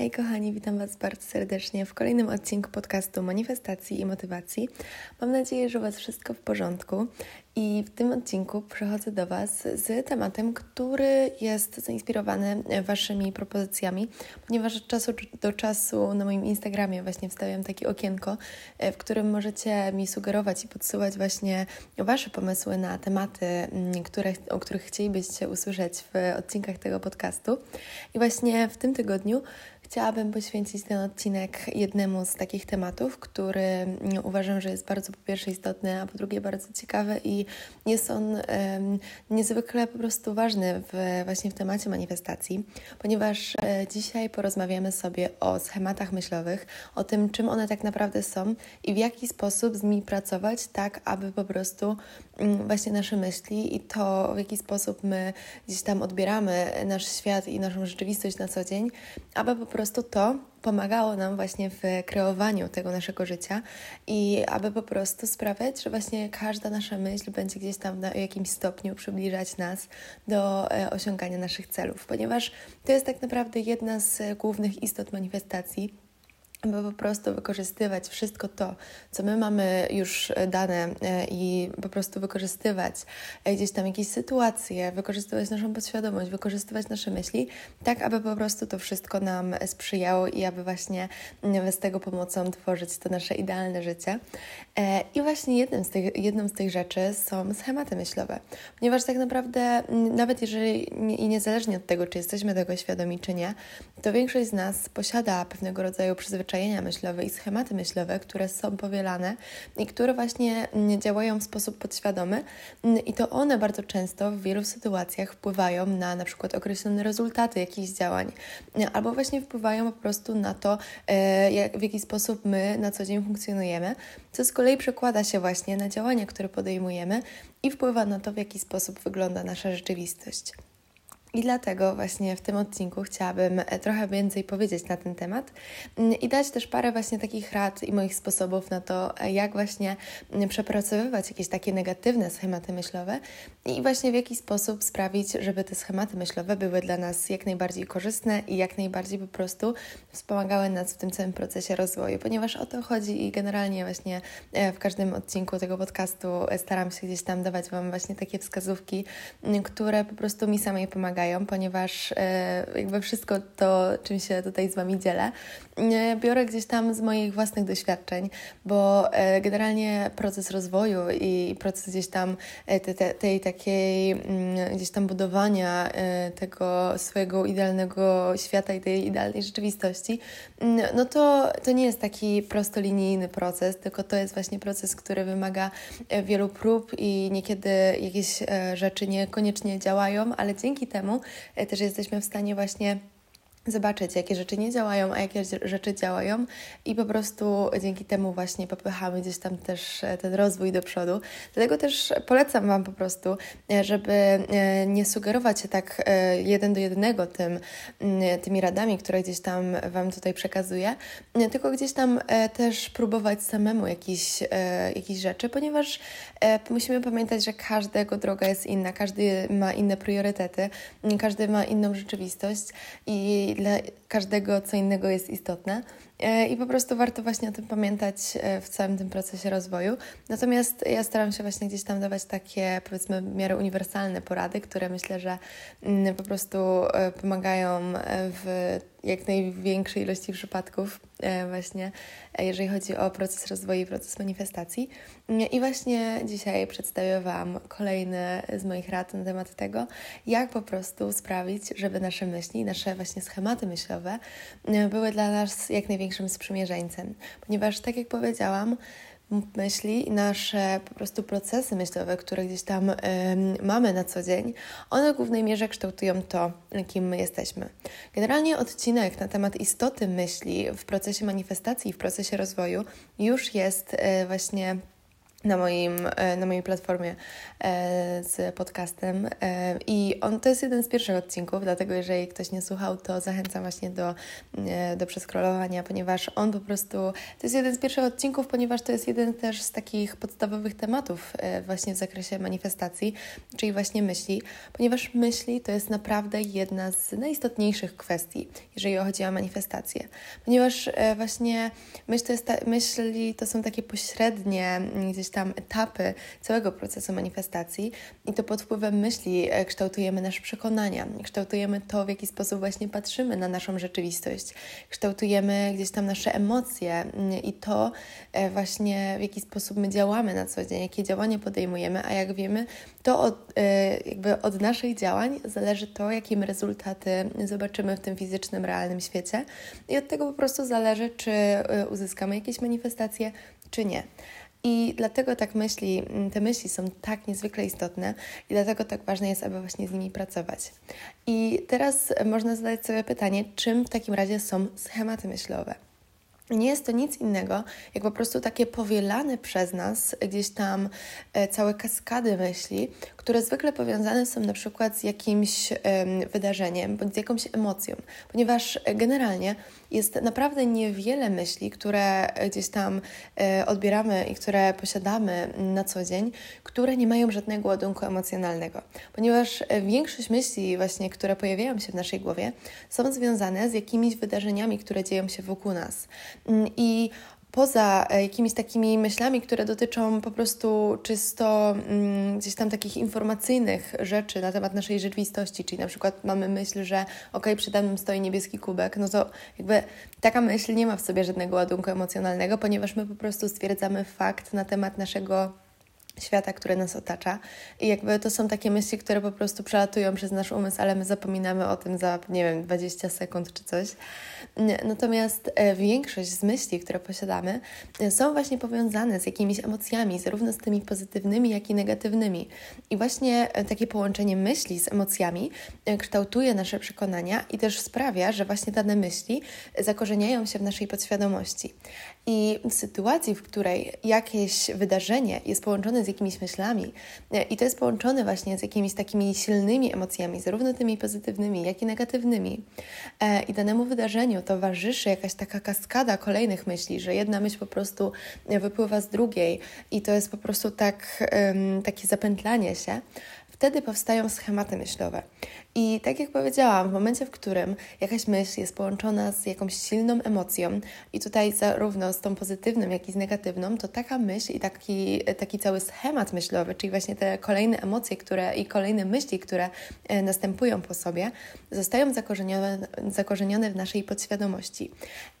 Hej kochani, witam Was bardzo serdecznie w kolejnym odcinku podcastu Manifestacji i Motywacji. Mam nadzieję, że u Was wszystko w porządku. I w tym odcinku przychodzę do Was z tematem, który jest zainspirowany Waszymi propozycjami, ponieważ od czasu do czasu na moim Instagramie właśnie wstawiam takie okienko, w którym możecie mi sugerować i podsyłać właśnie Wasze pomysły na tematy, mm, które, o których chcielibyście usłyszeć w odcinkach tego podcastu. I właśnie w tym tygodniu Chciałabym poświęcić ten odcinek jednemu z takich tematów, który mm, uważam, że jest bardzo po pierwsze istotny, a po drugie bardzo ciekawy i jest on um, niezwykle po prostu ważny w, właśnie w temacie manifestacji, ponieważ e, dzisiaj porozmawiamy sobie o schematach myślowych, o tym, czym one tak naprawdę są i w jaki sposób z nimi pracować, tak aby po prostu um, właśnie nasze myśli i to, w jaki sposób my gdzieś tam odbieramy nasz świat i naszą rzeczywistość na co dzień, aby po prostu prostu to pomagało nam właśnie w kreowaniu tego naszego życia i aby po prostu sprawiać, że właśnie każda nasza myśl będzie gdzieś tam na jakimś stopniu przybliżać nas do e, osiągania naszych celów, ponieważ to jest tak naprawdę jedna z głównych istot manifestacji aby po prostu wykorzystywać wszystko to, co my mamy już e, dane e, i po prostu wykorzystywać e, gdzieś tam jakieś sytuacje, wykorzystywać naszą podświadomość, wykorzystywać nasze myśli, tak aby po prostu to wszystko nam sprzyjało i aby właśnie z tego pomocą tworzyć to nasze idealne życie. I właśnie jednym z tych, jedną z tych rzeczy są schematy myślowe, ponieważ tak naprawdę nawet jeżeli i niezależnie od tego, czy jesteśmy tego świadomi, czy nie, to większość z nas posiada pewnego rodzaju przyzwyczajenia przyzwyczajenia myślowe i schematy myślowe, które są powielane i które właśnie mm, działają w sposób podświadomy mm, i to one bardzo często w wielu sytuacjach wpływają na na przykład określone rezultaty jakichś działań mm, albo właśnie wpływają po prostu na to, e, w jaki sposób my na co dzień funkcjonujemy, co z kolei przekłada się właśnie na działania, które podejmujemy i wpływa na to, w jaki sposób wygląda nasza rzeczywistość. I dlatego właśnie w tym odcinku chciałabym e, trochę więcej powiedzieć na ten temat mm, i dać też parę właśnie takich rad i moich sposobów na to, e, jak właśnie mm, przepracowywać jakieś takie negatywne schematy myślowe i właśnie w jaki sposób sprawić, żeby te schematy myślowe były dla nas jak najbardziej korzystne i jak najbardziej po prostu wspomagały nas w tym całym procesie rozwoju, ponieważ o to chodzi i generalnie właśnie e, w każdym odcinku tego podcastu staram się gdzieś tam dawać Wam właśnie takie wskazówki, mm, które po prostu mi samej pomagają pomagają, ponieważ e, jakby wszystko to, czym się tutaj z Wami dzielę, e, biorę gdzieś tam z moich własnych doświadczeń, bo e, generalnie proces rozwoju i proces gdzieś tam te, te, tej takiej mm, gdzieś tam budowania tego swojego idealnego świata i tej idealnej rzeczywistości, mm, no to, to nie jest taki prostolinijny proces, tylko to jest właśnie proces, który wymaga wielu prób i niekiedy jakieś rzeczy niekoniecznie działają, ale dzięki temu temu e, też jesteśmy w stanie właśnie zobaczyć, jakie rzeczy nie działają, a jakie rzeczy działają i po prostu dzięki temu właśnie popychamy gdzieś tam też e, ten rozwój do przodu. Dlatego też polecam Wam po prostu, e, żeby e, nie sugerować się tak jeden do jednego tym, mm, tymi radami, które gdzieś tam Wam tutaj przekazuję, tylko gdzieś tam też próbować samemu jakichś, jakichś rzeczy, ponieważ musimy pamiętać, że każdego droga jest inna, każdy ma inne priorytety, każdy ma inną rzeczywistość i dla każdego co innego jest istotne. E, I po prostu warto właśnie o tym pamiętać e, w całym tym procesie rozwoju. Natomiast ja staram się właśnie gdzieś tam dawać takie, powiedzmy, w miarę uniwersalne porady, które myślę, że mm, po prostu e, pomagają w jak największej ilości przypadków, właśnie jeżeli chodzi o proces rozwoju i proces manifestacji. I właśnie dzisiaj przedstawię Wam kolejne z moich rad na temat tego, jak po prostu sprawić, żeby nasze myśli, nasze właśnie schematy myślowe były dla nas jak największym sprzymierzeńcem, ponieważ, tak jak powiedziałam, myśli i nasze po prostu procesy myślowe, które gdzieś tam y, mamy na co dzień, one w głównej mierze kształtują to, kim my jesteśmy. Generalnie odcinek na temat istoty myśli w procesie manifestacji, w procesie rozwoju już jest y, właśnie na, moim, e, na mojej platformie e, z podcastem. E, I on to jest jeden z pierwszych odcinków, dlatego jeżeli ktoś nie słuchał, to zachęcam właśnie do, do przeskrolowania, ponieważ on po prostu to jest jeden z pierwszych odcinków, ponieważ to jest jeden też z takich podstawowych tematów właśnie w zakresie manifestacji, czyli właśnie myśli, ponieważ myśli to jest naprawdę jedna z najistotniejszych kwestii, jeżeli chodzi o manifestację, ponieważ właśnie myśl to jest ta, myśli to są takie pośrednie gdzieś tam etapy całego procesu manifestacji i to pod wpływem myśli e, kształtujemy nasze przekonania, kształtujemy to, w jaki sposób właśnie patrzymy na naszą rzeczywistość, kształtujemy gdzieś tam nasze emocje mm, i to e, właśnie, w jaki sposób my działamy na co dzień, jakie działania podejmujemy, a jak wiemy, to od, e, jakby od naszych działań zależy to, jakie my rezultaty zobaczymy w tym fizycznym, realnym świecie i od tego po prostu zależy, czy uzyskamy jakieś manifestacje, czy nie. I dlatego tak myśli, mm, te myśli są tak niezwykle istotne i dlatego tak ważne jest, aby właśnie z nimi pracować. I teraz można zadać sobie pytanie, czym w takim razie są schematy myślowe? Nie jest to nic innego, jak po prostu takie powielane przez nas gdzieś tam e, całe kaskady myśli, które zwykle powiązane są na przykład z jakimś wydarzeniem bądź z jakąś emocją, ponieważ generalnie jest naprawdę niewiele myśli, które gdzieś tam e, odbieramy i które posiadamy na co dzień, które nie mają żadnego ładunku emocjonalnego, ponieważ e, większość myśli właśnie, które pojawiają się w naszej głowie, są związane z jakimiś wydarzeniami, które dzieją się wokół nas. Mm, I poza e, jakimiś takimi myślami, które dotyczą po prostu czysto mm, gdzieś tam takich informacyjnych rzeczy na temat naszej rzeczywistości, czyli na przykład mamy myśl, że ok, przede mną stoi niebieski kubek, no to jakby taka myśl nie ma w sobie żadnego ładunku emocjonalnego, ponieważ my po prostu stwierdzamy fakt na temat naszego świata, które nas otacza. I jakby to są takie myśli, które po prostu przelatują przez nasz umysł, ale my zapominamy o tym za, nie wiem, 20 sekund czy coś. Natomiast e, większość z myśli, które posiadamy, e, są właśnie powiązane z jakimiś emocjami, zarówno z tymi pozytywnymi, jak i negatywnymi. I właśnie e, takie połączenie myśli z emocjami kształtuje nasze przekonania i też sprawia, że właśnie dane myśli zakorzeniają się w naszej podświadomości. I w sytuacji, w której jakieś wydarzenie jest połączone z jakimiś myślami. I to jest połączone właśnie z jakimiś takimi silnymi emocjami, zarówno tymi pozytywnymi, jak i negatywnymi, i danemu wydarzeniu towarzyszy jakaś taka kaskada kolejnych myśli, że jedna myśl po prostu wypływa z drugiej i to jest po prostu tak, takie zapętlanie się, wtedy powstają schematy myślowe. I tak jak powiedziałam, w momencie, w którym jakaś myśl jest połączona z jakąś silną emocją, i tutaj zarówno z tą pozytywną, jak i z negatywną, to taka myśl i taki, taki cały schemat myślowy, czyli właśnie te kolejne emocje które, i kolejne myśli, które e, następują po sobie, zostają zakorzenione, zakorzenione w naszej podświadomości.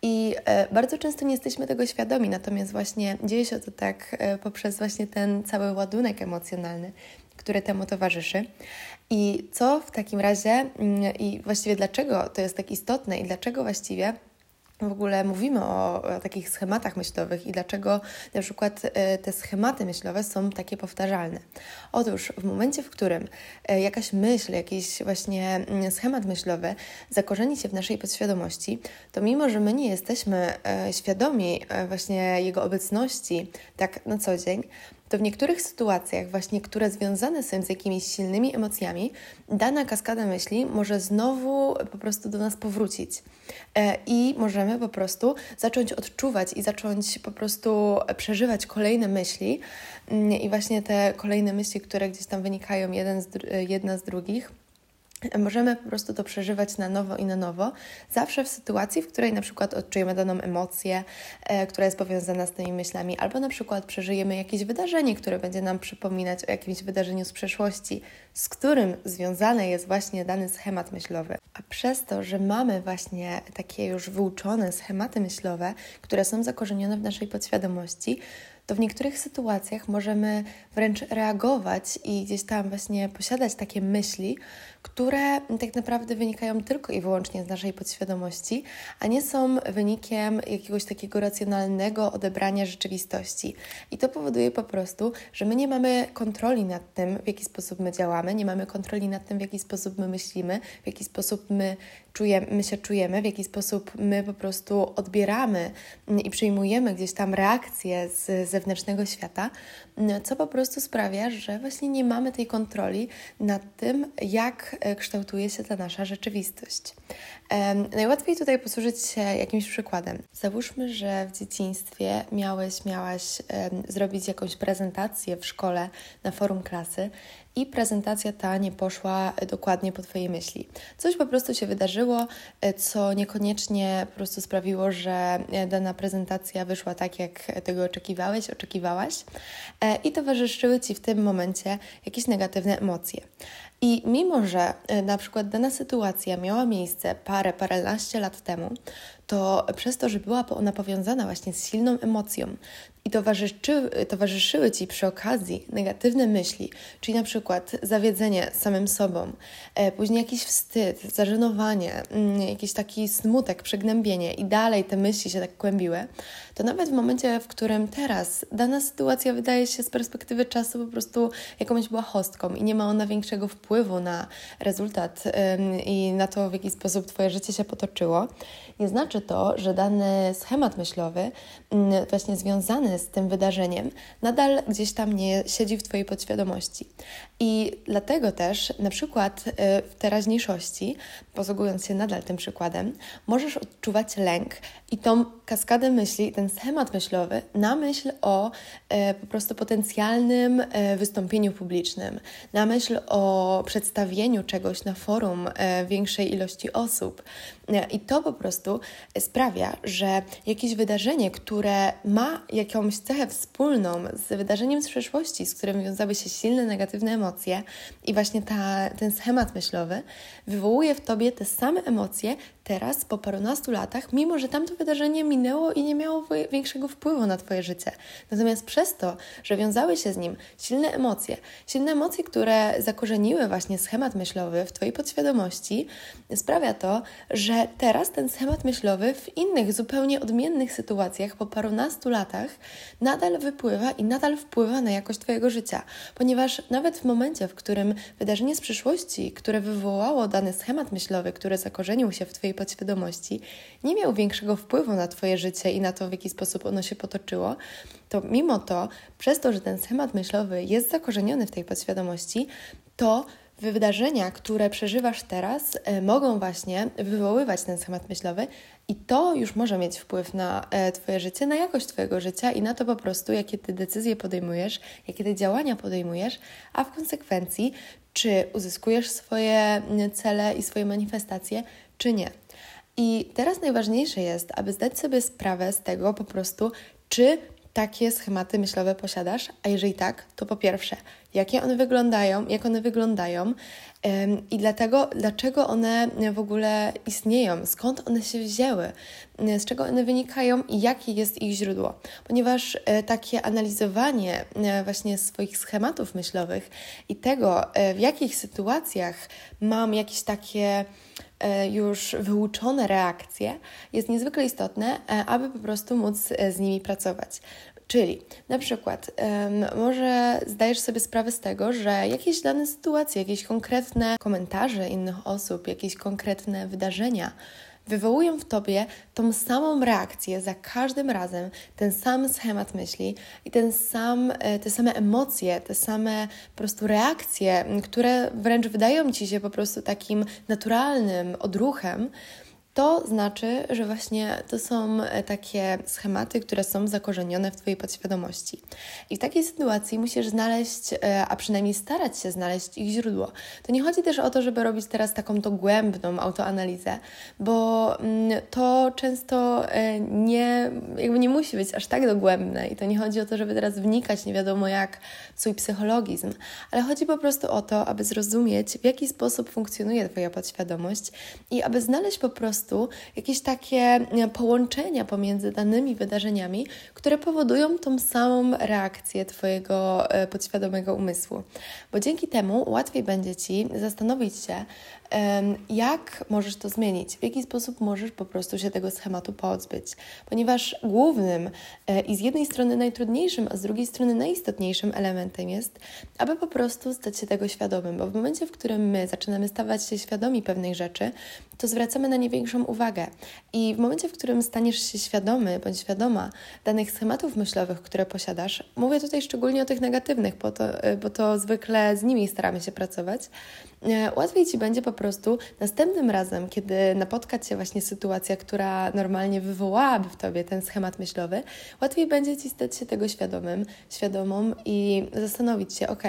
I e, bardzo często nie jesteśmy tego świadomi, natomiast właśnie dzieje się to tak e, poprzez właśnie ten cały ładunek emocjonalny, który temu towarzyszy. I co w takim razie, mm, i właściwie dlaczego to jest tak istotne i dlaczego właściwie w ogóle mówimy o, o, takich schematach myślowych i dlaczego na przykład e, te schematy myślowe są takie powtarzalne. Otóż w momencie, w którym e, jakaś myśl, jakiś właśnie mm, schemat myślowy zakorzeni się w naszej podświadomości, to mimo, że my nie jesteśmy e, świadomi właśnie jego obecności tak na co dzień, to w niektórych sytuacjach, właśnie które związane są z jakimiś silnymi emocjami, dana kaskada myśli może znowu po prostu do nas powrócić. E, I możemy po prostu zacząć odczuwać i zacząć po prostu przeżywać kolejne myśli. Mm, I właśnie te kolejne myśli, które gdzieś tam wynikają jeden z, jedna z drugich Możemy po prostu to przeżywać na nowo i na nowo, zawsze w sytuacji, w której na przykład odczujemy daną emocję, e, która jest powiązana z tymi myślami, albo na przykład przeżyjemy jakieś wydarzenie, które będzie nam przypominać o jakimś wydarzeniu z przeszłości, z którym związany jest właśnie dany schemat myślowy. A przez to, że mamy właśnie takie już wyuczone schematy myślowe, które są zakorzenione w naszej podświadomości, to w niektórych sytuacjach możemy wręcz reagować i gdzieś tam właśnie posiadać takie myśli, które tak naprawdę wynikają tylko i wyłącznie z naszej podświadomości, a nie są wynikiem jakiegoś takiego racjonalnego odebrania rzeczywistości. I to powoduje po prostu, że my nie mamy kontroli nad tym, w jaki sposób my działamy, nie mamy kontroli nad tym, w jaki sposób my myślimy, w jaki sposób my czujemy, my się czujemy, w jaki sposób my po prostu odbieramy i przyjmujemy gdzieś tam reakcje z zewnętrznego świata, co po prostu sprawia, że właśnie nie mamy tej kontroli nad tym, jak e, kształtuje się ta nasza rzeczywistość. Najłatwiej tutaj posłużyć się jakimś przykładem. Załóżmy, że w dzieciństwie miałeś, miałaś zrobić jakąś prezentację w szkole na forum klasy i prezentacja ta nie poszła dokładnie po Twojej myśli. Coś po prostu się wydarzyło, e, co niekoniecznie po prostu sprawiło, że e, dana prezentacja wyszła tak, jak tego oczekiwałeś, oczekiwałaś i towarzyszyły Ci w tym momencie jakieś negatywne emocje. I mimo, że na przykład dana sytuacja miała miejsce parę, paręnaście lat temu, to przez to, że była ona powiązana właśnie z silną emocją, i towarzyszyły, towarzyszyły ci przy okazji negatywne myśli, czyli na przykład zawiedzenie samym sobą, e, później jakiś wstyd, zażenowanie, mm, jakiś taki smutek, przygnębienie i dalej te myśli się tak kłębiły, to nawet w momencie, w którym teraz dana sytuacja wydaje się z perspektywy czasu po prostu jakąś błahostką i nie ma ona większego wpływu na rezultat i na to, w jaki sposób Twoje życie się potoczyło, nie znaczy to, że dany schemat myślowy, mm, właśnie związany z tym wydarzeniem, nadal gdzieś tam nie siedzi w Twojej podświadomości. I dlatego też, na przykład y, w teraźniejszości, posługując się nadal tym przykładem, możesz odczuwać lęk i tą kaskadę myśli, ten schemat myślowy na myśl o e, po prostu potencjalnym e, wystąpieniu publicznym, na myśl o przedstawieniu czegoś na forum większej ilości osób. I to po prostu sprawia, że jakieś wydarzenie, które ma jakąś cechę wspólną z wydarzeniem z przeszłości, z którym wiązały się silne negatywne emocje, i właśnie ta, ten schemat myślowy wywołuje w tobie te same emocje, teraz, po parunastu latach, mimo że tamto wydarzenie minęło i nie miało większego wpływu na Twoje życie. Natomiast przez to, że wiązały się z nim silne emocje, silne emocje, które zakorzeniły właśnie schemat myślowy w Twojej podświadomości, sprawia to, że teraz ten schemat myślowy w innych, zupełnie odmiennych sytuacjach po parunastu latach nadal wypływa i nadal wpływa na jakość Twojego życia, ponieważ nawet w momencie, w którym wydarzenie z przyszłości, które wywołało dany schemat myślowy, który zakorzenił się w Twojej podświadomości nie miał większego wpływu na Twoje życie i na to, w jaki sposób ono się potoczyło, to mimo to, przez to, że ten schemat myślowy jest zakorzeniony w tej podświadomości, to wydarzenia, które przeżywasz teraz, e, mogą właśnie wywoływać ten schemat myślowy, i to już może mieć wpływ na e, Twoje życie, na jakość Twojego życia i na to po prostu, jakie Ty decyzje podejmujesz, jakie Ty działania podejmujesz, a w konsekwencji, czy uzyskujesz swoje cele i swoje manifestacje, czy nie. I teraz najważniejsze jest, aby zdać sobie sprawę z tego po prostu, czy takie schematy myślowe posiadasz, a jeżeli tak, to po pierwsze, jakie one wyglądają, jak one wyglądają i dlatego, dlaczego one w ogóle istnieją, skąd one się wzięły, z czego one wynikają i jakie jest ich źródło. Ponieważ e, takie analizowanie e, właśnie swoich schematów myślowych i tego, e, w jakich sytuacjach mam jakieś takie już wyuczone reakcje, jest niezwykle istotne, aby po prostu móc z nimi pracować. Czyli na przykład może zdajesz sobie sprawę z tego, że jakieś dane sytuacje, jakieś konkretne komentarze innych osób, jakieś konkretne wydarzenia wywołują w tobie tą samą reakcję za każdym razem, ten sam schemat myśli i ten sam, e, te same emocje, te same po prostu reakcje, które wręcz wydają ci się po prostu takim naturalnym odruchem to znaczy, że właśnie to są e, takie schematy, które są zakorzenione w Twojej podświadomości. I w takiej sytuacji musisz znaleźć, e, a przynajmniej starać się znaleźć ich źródło. To nie chodzi też o to, żeby robić teraz taką dogłębną autoanalizę, bo mm, to często e, nie, jakby nie musi być aż tak dogłębne i to nie chodzi o to, żeby teraz wnikać nie wiadomo jak w swój psychologizm, ale chodzi po prostu o to, aby zrozumieć, w jaki sposób funkcjonuje Twoja podświadomość i aby znaleźć po prostu prostu jakieś takie e, połączenia pomiędzy danymi wydarzeniami, które powodują tą samą reakcję Twojego e, podświadomego umysłu. Bo dzięki temu łatwiej będzie Ci zastanowić się, Jak możesz to zmienić? W jaki sposób możesz po prostu się tego schematu pozbyć? Ponieważ głównym e, i z jednej strony najtrudniejszym, a z drugiej strony najistotniejszym elementem jest, aby po prostu stać się tego świadomym, bo w momencie, w którym my zaczynamy stawać się świadomi pewnych rzeczy, to zwracamy na nie większą uwagę. I w momencie, w którym staniesz się świadomy bądź świadoma danych schematów myślowych, które posiadasz, mówię tutaj szczególnie o tych negatywnych, bo to, e, bo to zwykle z nimi staramy się pracować, e, łatwiej Ci będzie po prostu następnym razem, kiedy napotka Cię właśnie sytuacja, która normalnie wywołałaby w Tobie ten schemat myślowy, łatwiej będzie Ci stać się tego świadomym, świadomą i zastanowić się, ok,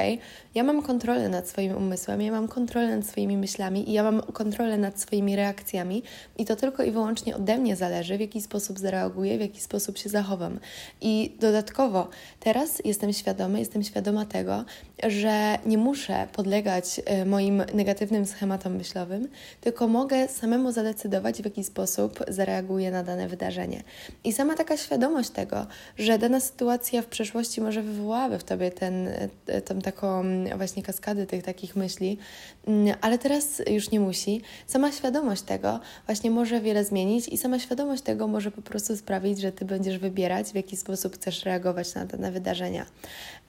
ja mam kontrolę nad swoim umysłem, ja mam kontrolę nad swoimi myślami i ja mam kontrolę nad swoimi reakcjami i to tylko i wyłącznie ode mnie zależy, w jaki sposób zareaguję, w jaki sposób się zachowam. I dodatkowo teraz jestem świadomy, jestem świadoma tego, że nie muszę podlegać e, moim negatywnym schematom myślowym, tylko mogę samemu zadecydować, w jaki sposób zareaguję na dane wydarzenie. I sama taka świadomość tego, że dana sytuacja w przeszłości może wywołałaby w tobie ten, e, tą taką właśnie kaskady tych takich myśli, mm, ale teraz już nie musi. Sama świadomość tego właśnie może wiele zmienić i sama świadomość tego może po prostu sprawić, że ty będziesz wybierać, w jaki sposób chcesz reagować na dane wydarzenia.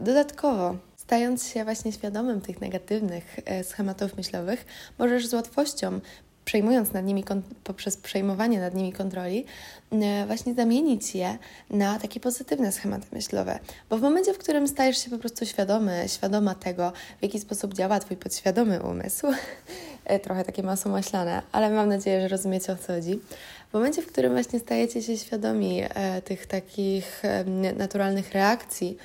Dodatkowo, Stając się właśnie świadomym tych negatywnych e, schematów myślowych, możesz z łatwością przejmując nad nimi, poprzez przejmowanie nad nimi kontroli, e, właśnie zamienić je na takie pozytywne schematy myślowe. Bo w momencie, w którym stajesz się po prostu świadomy, świadoma tego, w jaki sposób działa Twój podświadomy umysł, e, trochę takie masło maślane, ale mam nadzieję, że rozumiecie o co chodzi. W momencie, w którym właśnie stajecie się świadomi tych takich naturalnych reakcji,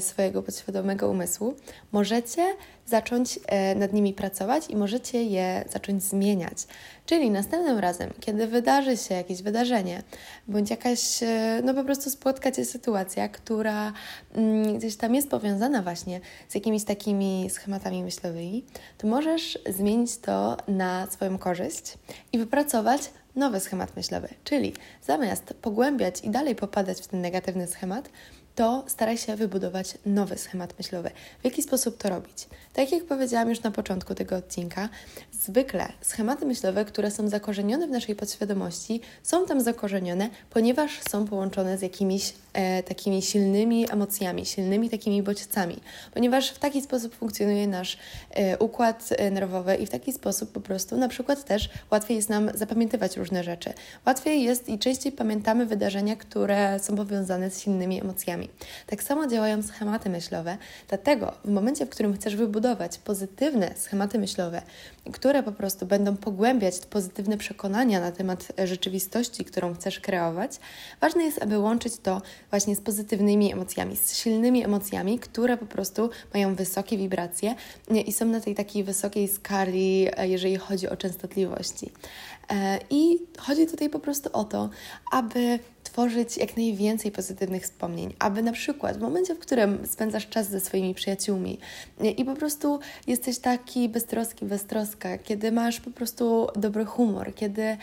swojego podświadomego umysłu, możecie zacząć e, nad nimi pracować i możecie je zacząć zmieniać. Czyli następnym razem, kiedy wydarzy się jakieś wydarzenie, bądź jakaś, e, no po prostu spotka Cię sytuacja, która mm, gdzieś tam jest powiązana właśnie z jakimiś takimi schematami myślowymi, to możesz zmienić to na swoją korzyść i wypracować nowy schemat myślowy. Czyli zamiast pogłębiać i dalej popadać w ten negatywny schemat, to staraj się wybudować nowy schemat myślowy. W jaki sposób to robić? Tak jak powiedziałam już na początku tego odcinka, zwykle schematy myślowe, które są zakorzenione w naszej podświadomości, są tam zakorzenione, ponieważ są połączone z jakimiś e, takimi silnymi emocjami, silnymi takimi bodźcami, ponieważ w taki sposób funkcjonuje nasz e, układ e, nerwowy i w taki sposób po prostu na przykład też łatwiej jest nam zapamiętywać różne rzeczy. Łatwiej jest i częściej pamiętamy wydarzenia, które są powiązane z silnymi emocjami. Tak samo działają schematy myślowe, dlatego w momencie, w którym chcesz wybudować pozytywne schematy myślowe, które po prostu będą pogłębiać pozytywne przekonania na temat rzeczywistości, którą chcesz kreować, ważne jest, aby łączyć to właśnie z pozytywnymi emocjami, z silnymi emocjami, które po prostu mają wysokie wibracje i są na tej takiej wysokiej skali, e, jeżeli chodzi o częstotliwości. E, I chodzi tutaj po prostu o to, aby tworzyć jak najwięcej pozytywnych wspomnień, aby na przykład w momencie, w którym spędzasz czas ze swoimi przyjaciółmi i po prostu jesteś taki beztroski, beztroska, kiedy masz po prostu dobry humor, kiedy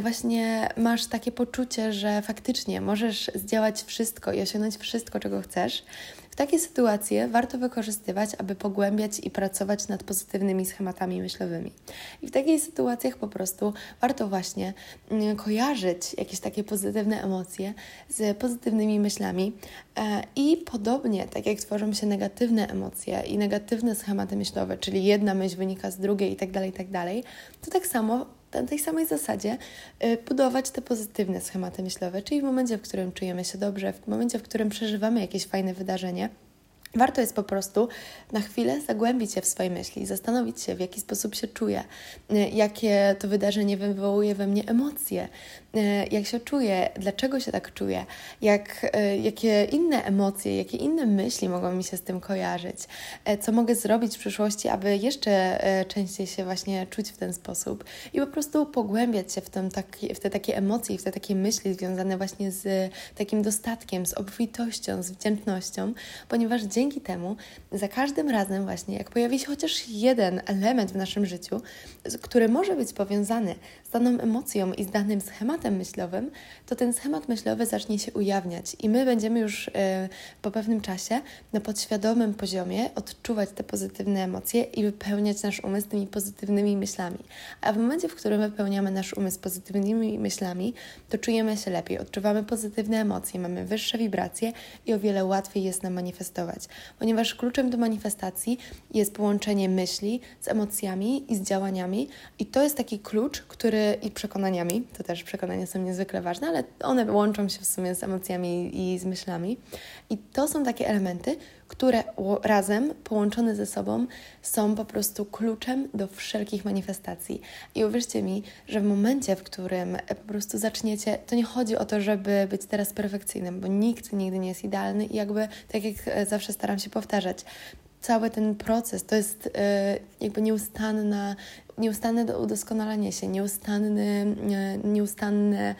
właśnie masz takie poczucie, że faktycznie możesz zdziałać wszystko i osiągnąć wszystko, czego chcesz, takie sytuacje warto wykorzystywać, aby pogłębiać i pracować nad pozytywnymi schematami myślowymi. I w takich sytuacjach po prostu warto właśnie mm, kojarzyć jakieś takie pozytywne emocje z pozytywnymi myślami e, i podobnie, tak jak tworzą się negatywne emocje i negatywne schematy myślowe, czyli jedna myśl wynika z drugiej i tak dalej, tak dalej, to tak samo na tej samej zasadzie y, budować te pozytywne schematy myślowe, czyli w momencie, w którym czujemy się dobrze, w momencie, w którym przeżywamy jakieś fajne wydarzenie, Warto jest po prostu na chwilę zagłębić się w swoje myśli, zastanowić się, w jaki sposób się czuję, y, jakie to wydarzenie wywołuje we mnie emocje, y, jak się czuję, dlaczego się tak czuję, jak, y, jakie inne emocje, jakie inne myśli mogą mi się z tym kojarzyć, co mogę zrobić w przyszłości, aby jeszcze częściej się właśnie czuć w ten sposób i po prostu pogłębiać się w, taki, w te takie emocje i w te takie myśli związane właśnie z takim dostatkiem, z obfitością, z wdzięcznością, ponieważ dzięki temu za każdym razem właśnie, jak pojawi się chociaż jeden element w naszym życiu, który może być powiązany z daną emocją i z danym schematem myślowym, to ten schemat myślowy zacznie się ujawniać i my będziemy już e, po pewnym czasie na podświadomym poziomie odczuwać te pozytywne emocje i wypełniać nasz umysł tymi pozytywnymi myślami. A w momencie, w którym wypełniamy nasz umysł pozytywnymi myślami, to czujemy się lepiej, odczuwamy pozytywne emocje, mamy wyższe wibracje i o wiele łatwiej jest nam manifestować, ponieważ kluczem do manifestacji jest połączenie myśli z emocjami i z działaniami i to jest taki klucz, który i przekonaniami, to też przekonania są niezwykle ważne, ale one łączą się w sumie z emocjami i z myślami. I to są takie elementy, które razem, połączone ze sobą, są po prostu kluczem do wszelkich manifestacji. I uwierzcie mi, że w momencie, w którym po prostu zaczniecie, to nie chodzi o to, żeby być teraz perfekcyjnym, bo nikt nigdy nie jest idealny i jakby, tak jak e, zawsze staram się powtarzać, cały ten proces to jest y, jakby nieustanna, nieustanne udoskonalanie się, nieustanny, nieustanne E,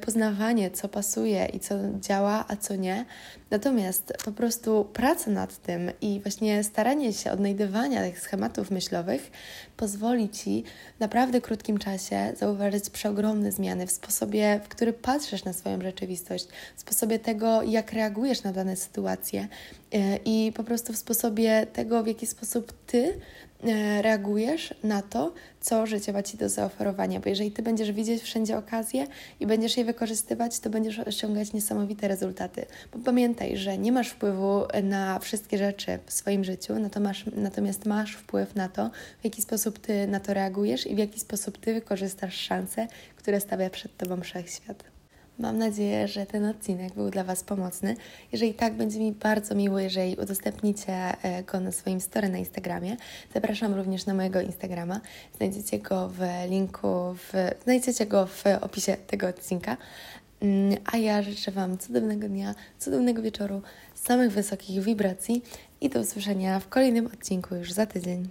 poznawanie, co pasuje i co działa, a co nie. Natomiast po prostu praca nad tym i właśnie staranie się odnajdywania tych schematów myślowych pozwoli Ci w naprawdę krótkim czasie zauważyć przeogromne zmiany w sposobie, w który patrzysz na swoją rzeczywistość, w sposobie tego, jak reagujesz na dane sytuacje e, i po prostu w sposobie tego, w jaki sposób Ty reagujesz na to, co życie ma Ci do zaoferowania. Bo jeżeli Ty będziesz widzieć wszędzie okazję i będziesz je wykorzystywać, to będziesz osiągać niesamowite rezultaty. Bo pamiętaj, że nie masz wpływu na wszystkie rzeczy w swoim życiu, natomiast masz wpływ na to, w jaki sposób Ty na to reagujesz i w jaki sposób Ty wykorzystasz szanse, które stawia przed Tobą wszechświat. Mam nadzieję, że ten odcinek był dla Was pomocny. Jeżeli tak, będzie mi bardzo miło, jeżeli udostępnicie e, go na swoim story na Instagramie. Zapraszam również na mojego Instagrama. Znajdziecie go w linku, w, znajdziecie go w opisie tego odcinka. Mm, a ja życzę Wam cudownego dnia, cudownego wieczoru, samych wysokich wibracji i do usłyszenia w kolejnym odcinku już za tydzień.